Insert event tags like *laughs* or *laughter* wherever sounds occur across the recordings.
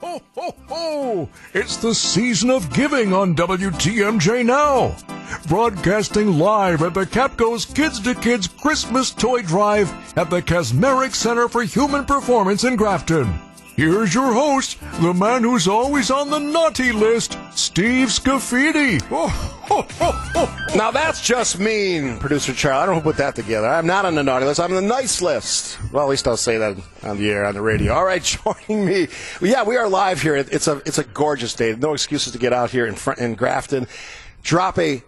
Ho, ho, ho! It's the season of giving on WTMJ Now. Broadcasting live at the Kapco's Kids to Kids Christmas Toy Drive at the Kacmarcik Center for Human Performance in Grafton. Here's your host, the man who's always on the naughty list, Steve Scafidi. Oh. *laughs* Now that's just mean, producer Charlie. I don't know who put that together. I'm not on the naughty list. I'm on the nice list. Well, at least I'll say that on the air, on the radio. All right, *laughs* joining me. Yeah, we are live here. It's a it's a gorgeous day. No excuses to get out here in front in Grafton. Drop a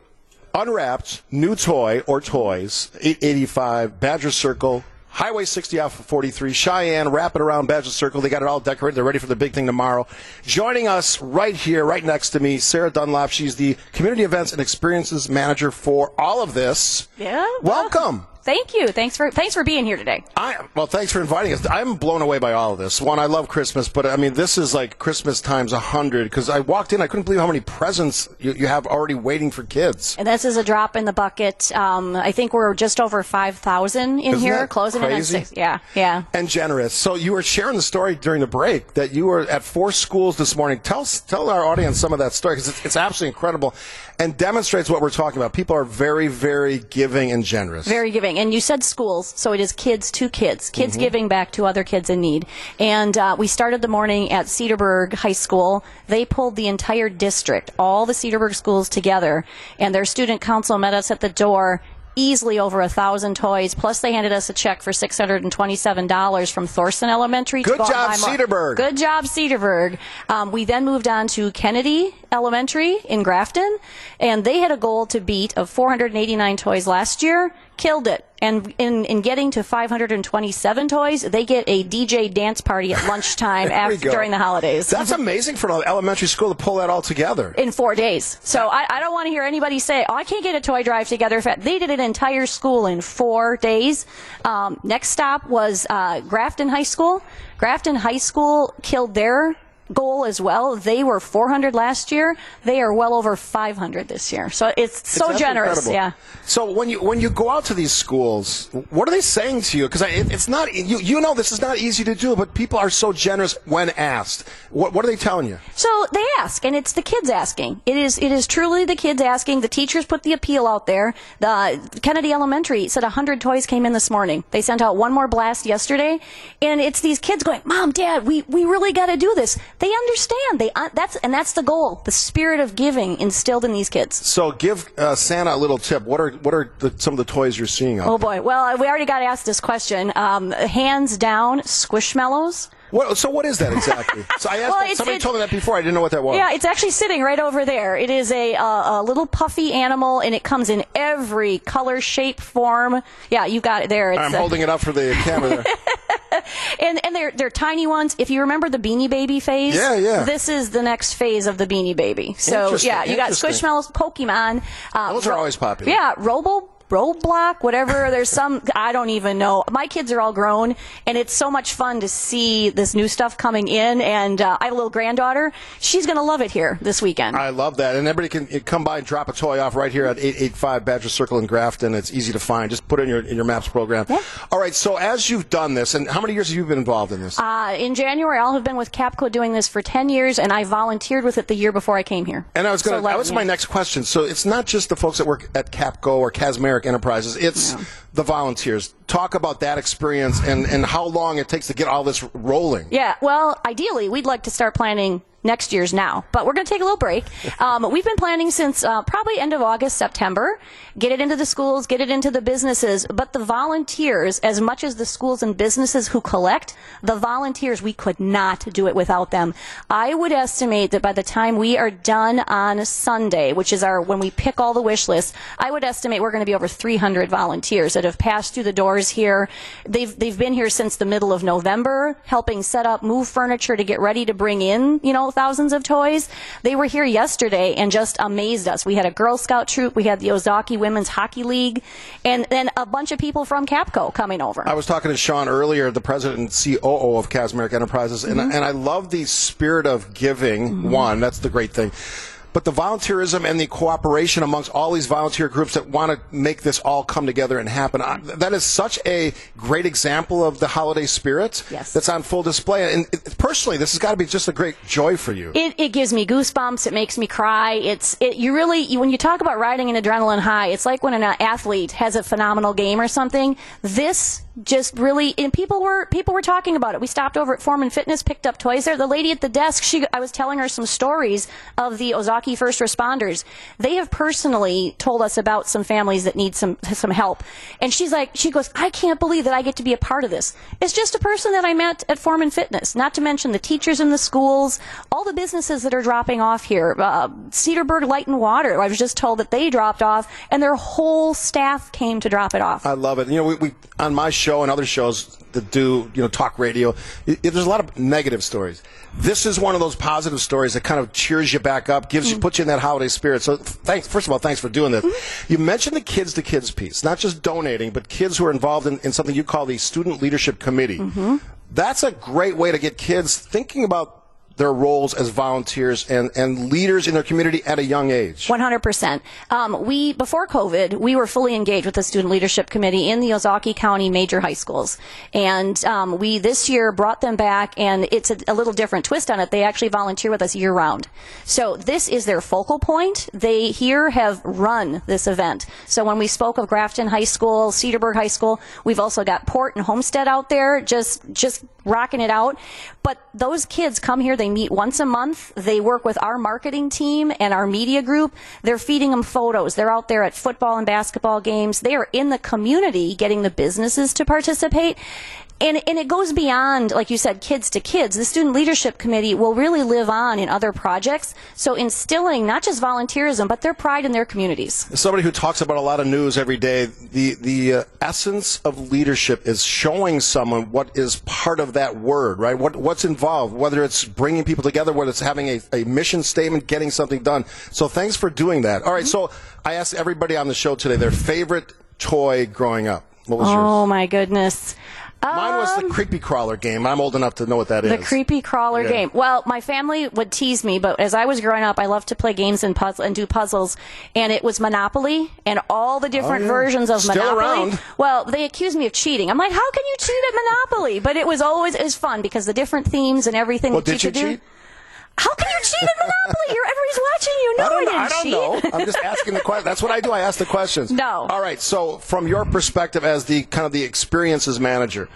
unwrapped new toy or toys. 885 Badger Circle. Highway 60 off of 43, Cheyenne, wrap it around Badger Circle. They got it all decorated. They're ready for the big thing tomorrow. Joining us right here, right next to me, Sarah Dunlap. She's the Community Events and Experiences Manager for all of this. Yeah. Welcome. Thank you. Thanks for thanks for being here today. I well, thanks for inviting us. I'm blown away by all of this. One, I love Christmas, but I mean, this is like Christmas times a hundred. Because I walked in, I couldn't believe how many presents you, you have already waiting for kids. And this is a drop in the bucket. Um, I think we're just over five thousand in Isn't here, that closing in on crazy? six. Yeah, yeah. and generous. So you were sharing the story during the break that you were at four schools this morning. Tell tell our audience some of that story because it's, it's absolutely incredible and demonstrates what we're talking about. People are very, very giving and generous. Very giving. And you said schools, so it is kids to kids, kids Mm-hmm. giving back to other kids in need. And uh, we started the morning at Cedarburg High School. They pulled the entire district, all the Cedarburg schools together, and their student council met us at the door. Easily over a thousand toys. Plus, they handed us a check for six hundred and twenty-seven dollars from Thorson Elementary. Good go job. Cedarburg. Good job, Cedarburg. Um, we then moved on to Kennedy Elementary in Grafton, and they had a goal to beat of 489 toys last year. Killed it. And in, in getting to 527 toys, they get a DJ dance party at *laughs* lunchtime after, during the holidays. That's amazing for an elementary school to pull that all together. in four days. So I, I don't want to hear anybody say, "Oh, I can't get a toy drive together." They did an entire school in four days. Um, next stop was uh, Grafton High School. Grafton High School killed their goal as well. They were 400 last year. They are well over 500 this year. So it's so It's generous. incredible. Yeah. So when you when you go out to these schools, what are they saying to you? Because it, it's not you you know this is not easy to do, but people are so generous when asked. What what are they telling you? So they ask, and it's the kids asking. It is it is truly the kids asking. The teachers put the appeal out there. The Kennedy Elementary said 100 toys came in this morning. They sent out one more blast yesterday, and it's these kids going, "Mom, Dad, we, we really got to do this." They understand. They uh, that's and that's the goal. The spirit of giving instilled in these kids. So give uh, Santa a little tip. What are what are the, some of the toys you're seeing Oh there? boy. Well, we already got asked this question. Um, hands down, Squishmallows. What, so what is that exactly? *laughs* So I asked Well, that- somebody told me that before. I didn't know what that was. Yeah, it's actually sitting right over there. It is a, uh, a little puffy animal, and it comes in every color, shape, form. Yeah, you got it there. It's, I'm uh, holding it up for the camera there. *laughs* and and they're they're tiny ones. If you remember the Beanie Baby phase, Yeah, yeah. This is the next phase of the Beanie Baby. So yeah, you got. Squishmallows, Pokemon. Uh, Those are always popular. Yeah, Robo. Roadblock, whatever. There's some I don't even know. My kids are all grown, and it's so much fun to see this new stuff coming in. And uh, I have a little granddaughter. She's gonna love it here this weekend. I love that. And everybody can come by and drop a toy off right here at 885 Badger Circle in Grafton. It's easy to find. Just put it in your in your maps program. All right. So as you've done this, and how many years have you been involved in this? Uh, in January, I'll have been with Kapco doing this for 10 years, and I volunteered with it the year before I came here. And I was going So to. That 11 was my next question. So it's not just the folks that work at Kapco or Kacmarcik Enterprises. It's the volunteers. Talk about that experience and and how long it takes to get all this rolling. Yeah, well, ideally, we'd like to start planning next year's now, but we're going to take a little break. *laughs* Um, we've been planning since uh, probably end of August, September. Get it into the schools, get it into the businesses, but the volunteers, as much as the schools and businesses who collect, the volunteers, we could not do it without them. I would estimate that by the time we are done on Sunday, which is our when we pick all the wish lists, I would estimate we're going to be over 300 volunteers that have passed through the doors here. They've they've been here since the middle of November, helping set up, move furniture to get ready to bring in, you know, thousands of toys. They were here yesterday and just amazed us. We had a Girl Scout troop, we had the Ozaukee Women's Hockey League, and then a bunch of people from Kapco coming over. I was talking to Sean earlier, the president and COO of Kacmarcik Enterprises, and, Mm-hmm. and I love the spirit of giving. One, that's the great thing. But the volunteerism and the cooperation amongst all these volunteer groups that want to make this all come together and happen. That is such a great example of the holiday spirit Yes. that's on full display. And it, personally, this has got to be just a great joy for you. It, it gives me goosebumps. It makes me cry. It's it, you really you, when you talk about riding an adrenaline high, it's like when an uh, athlete has a phenomenal game or something. This just really and people were people were talking about it. We stopped over at Foreman Fitness, picked up toys there. The lady at the desk, she I was telling her some stories of the Ozaukee first responders. They have personally told us about some families that need some some help, and she's like, she goes, I can't believe that I get to be a part of this. It's just a person that I met at Foreman Fitness. Not to mention the teachers in the schools, all the businesses that are dropping off here. Uh, Cedarburg Light and Water. I was just told that they dropped off, and their whole staff came to drop it off. I love it. You know, we, we on my show and other shows that do you know talk radio, i i- there's a lot of negative stories. This is one of those positive stories that kind of cheers you back up, gives you puts you in that holiday spirit. So thanks. First of all, thanks for doing this. Mm-hmm. You mentioned the kids to kids piece, not just donating, but kids who are involved in, in something you call the student leadership committee. Mm-hmm. That's a great way to get kids thinking about their roles as volunteers and, and leaders in their community at a young age. 100%. Um, we, before COVID, we were fully engaged with the Student Leadership Committee in the Ozaukee County major high schools. And um, we this year brought them back, and it's a, a little different twist on it. They actually volunteer with us year round. So this is their focal point. They here have run this event. So when we spoke of Grafton High School, Cedarburg High School, we've also got Port and Homestead out there just, just rocking it out. But those kids come here, they meet once a month. They work with our marketing team and our media group. They're feeding them photos. They're out there at football and basketball games. They are in the community getting the businesses to participate. And, and it goes beyond, like you said, kids to kids. The Student Leadership Committee will really live on in other projects. So instilling not just volunteerism, but their pride in their communities. As somebody who talks about a lot of news every day, the the uh, essence of leadership is showing someone what is part of that word, right? What what's involved, whether it's bringing people together, whether it's having a, a mission statement, getting something done. So thanks for doing that. All right, so I asked everybody on the show today their favorite toy growing up. What was yours? Oh my goodness. Mine was the Um, creepy crawler game. I'm old enough to know what that is. The creepy crawler Yeah. game. Well, my family would tease me, but as I was growing up, I loved to play games and puzzle and do puzzles. And it was Monopoly and all the different Oh, yeah. versions of Still Monopoly. around. Well, they accused me of cheating. I'm like, how can you cheat at Monopoly? But it was always it was fun because the different themes and everything Well, that did you could do. cheat? How can you Monopoly? You're everybody's watching you. No, I don't, know, I don't cheat. know. *laughs* I'm just asking the question. That's what I do. I ask the questions. No. All right. So, from your perspective as the kind of the experiences manager,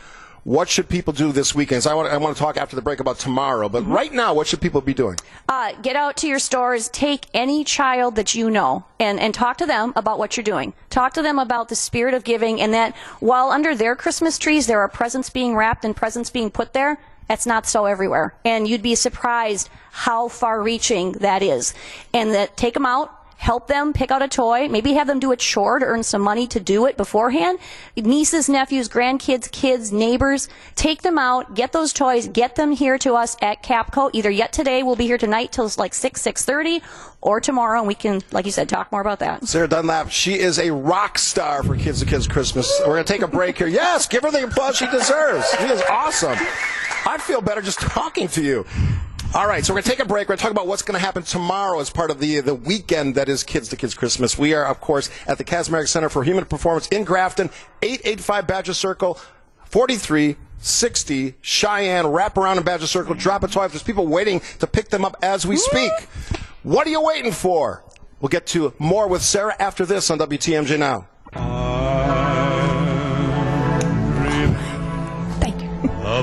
what should people do this weekend? So I want I want to talk after the break about tomorrow, but right now, what should people be doing? uh, get out to your stores, take any child that you know, and, and talk to them about what you're doing. Talk to them about the spirit of giving, and that while under their Christmas trees there are presents being wrapped and presents being put there, that's not so everywhere. And you'd be surprised how far reaching that is. And that take them out. Help them pick out a toy. Maybe have them do a chore to earn some money to do it beforehand. Nieces, nephews, grandkids, kids, neighbors. Take them out. Get those toys. Get them here to us at Kapco. Either yet today, we'll be here tonight till like six, six thirty, or tomorrow, and we can, like you said, talk more about that. Sarah Dunlap, she is a rock star for Kids to Kids Christmas. We're going to take a break here. Yes, give her the applause she deserves. She is awesome. I feel better just *laughs* talking to you. All right, so we're going to take a break. We're going to talk about what's going to happen tomorrow as part of the the weekend that is Kids to Kids Christmas. We are, of course, at the Kacmarcik Center for Human Performance in Grafton, 885 Badger Circle, 4360 Cheyenne. Wrap around in Badger Circle, drop a toy. There's people waiting to pick them up as we speak. What are you waiting for? We'll get to more with Sarah after this on WTMJ Now.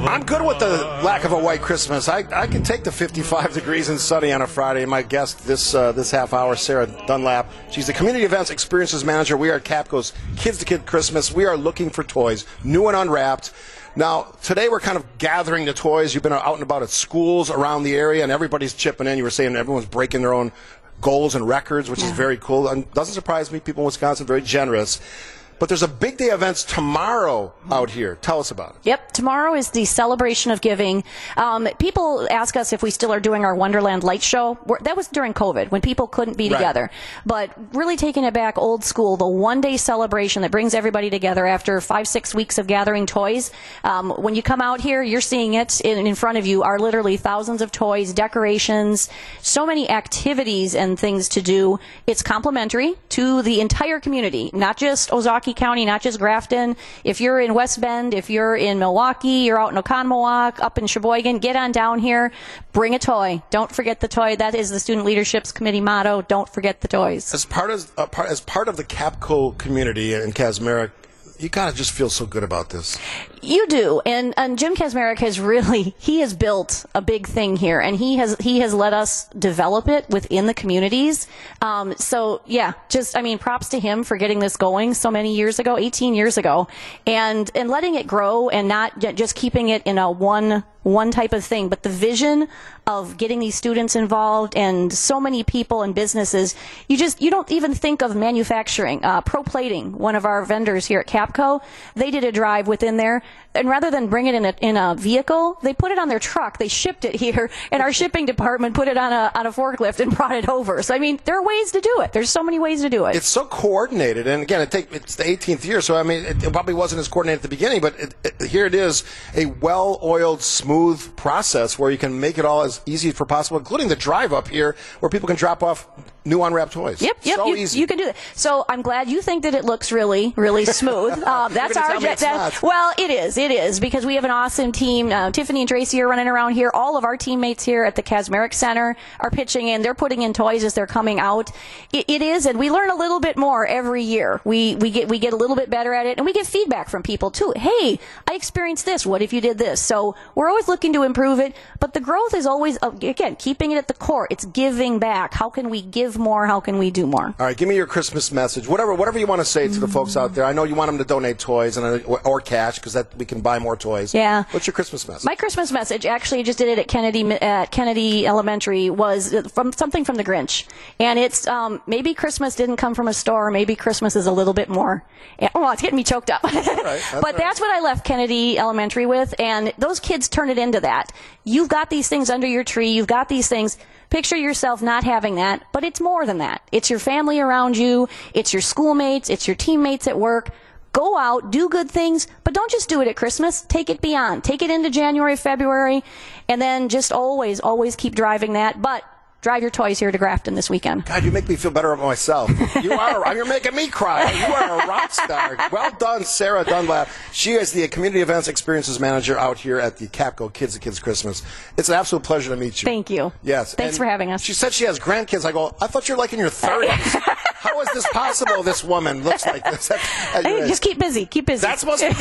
I'm good with the lack of a white Christmas. I, I can take the 55 *laughs* degrees and sunny on a Friday. My guest this uh, this half hour, Sarah Dunlap. She's the Community Events Experiences Manager. We are at Kapco's Kids to Kid Christmas. We are looking for toys, new and unwrapped. Now, today we're kind of gathering the toys. You've been out and about at schools around the area, and everybody's chipping in. You were saying everyone's breaking their own goals and records, which is very cool. And doesn't surprise me. People in Wisconsin are very generous. But there's a big day events tomorrow out here. Tell us about it. Yep, tomorrow is the celebration of giving. Um, people ask us if we still are doing our Wonderland Light Show. We're, that was during COVID when people couldn't be Right. together. But really taking it back old school, the one day celebration that brings everybody together after five, six weeks of gathering toys. Um, when you come out here, you're seeing it in, in front of you are literally thousands of toys, decorations, so many activities and things to do. It's complimentary to the entire community, not just Ozaukee County, not just Grafton. If you're in West Bend, if you're in Milwaukee, you're out in Oconomowoc, up in Sheboygan, get on down here, bring a toy. Don't forget the toy. That is the Student Leadership's Committee motto. Don't forget the toys. As part of uh, part, as part of the Kapco community in Kacmarcik, you gotta just feel so good about this. You do, and and Jim Kacmarcik has really he has built a big thing here, and he has he has let us develop it within the communities. Um, so yeah, just I mean, props to him for getting this going so many years ago, 18 years ago, and and letting it grow and not just keeping it in a one one type of thing, but the vision of getting these students involved and so many people and businesses. You just you don't even think of manufacturing. Uh, Pro Plating, one of our vendors here at Kapco, they did a drive within there, and rather than bring it in a in a vehicle, they put it on their truck. They shipped it here, and our shipping department put it on a on a forklift and *laughs* brought it over. So I mean, there are ways to do it. There's so many ways to do it. It's so coordinated, and again, it take, it's the 18th year, so I mean, it, it probably wasn't as coordinated at the beginning, but it, here it is, a well-oiled, smooth process where you can make it all as easy as possible, including the drive up here, where people can drop off new unwrapped toys. Yep, yep. So you, easy. you can do that. So I'm glad you think that it looks really, really *laughs* smooth. Uh, that's our. me that- well, it is. It is because we have an awesome team. Uh, Tiffany and Tracy are running around here. All of our teammates here at the Kacmarcik Center are pitching in. They're putting in toys as they're coming out. It, it is, and we learn a little bit more every year. We we get we get a little bit better at it, and we get feedback from people too. Hey, I experienced this. What if you did this? So we're always looking to improve it, but the growth is always again keeping it at the core. It's giving back. How can we give more? How can we do more? All right, give me your Christmas message. Whatever, whatever you want to say to the folks out there. I know you want them to donate toys and uh, or, cash because that we can buy more toys. Yeah. What's your Christmas message? My Christmas message, actually, I just did it at Kennedy at Kennedy Elementary, was from something from the Grinch, and it's um, maybe Christmas didn't come from a store, maybe Christmas is a little bit more. Oh, it's getting me choked up. that's *laughs* but right. that's what I left Kennedy Elementary with, and those kids turn it into that. You've got these things under your tree. You've got these things. Picture yourself not having that, but it's more than that. It's your family around you. It's your schoolmates. It's your teammates at work. Go out, do good things, but don't just do it at Christmas. Take it beyond. Take it into January, February, and then just always, always keep driving that. But drive your toys here to Grafton this weekend. God, you make me feel better about myself. *laughs* You are. You're making me cry. You are a rock star. Well done, Sarah Dunlap. She is the Community Events Experiences Manager out here at the Kapco Kids to Kids Christmas. It's an absolute pleasure to meet you. Thank you. Yes. Thanks and for having us. She said she has grandkids. I go, I thought you were like in your 30s. *laughs* How is this possible? This woman looks like this. At Hey, just keep busy. Keep busy. That's supposed to be.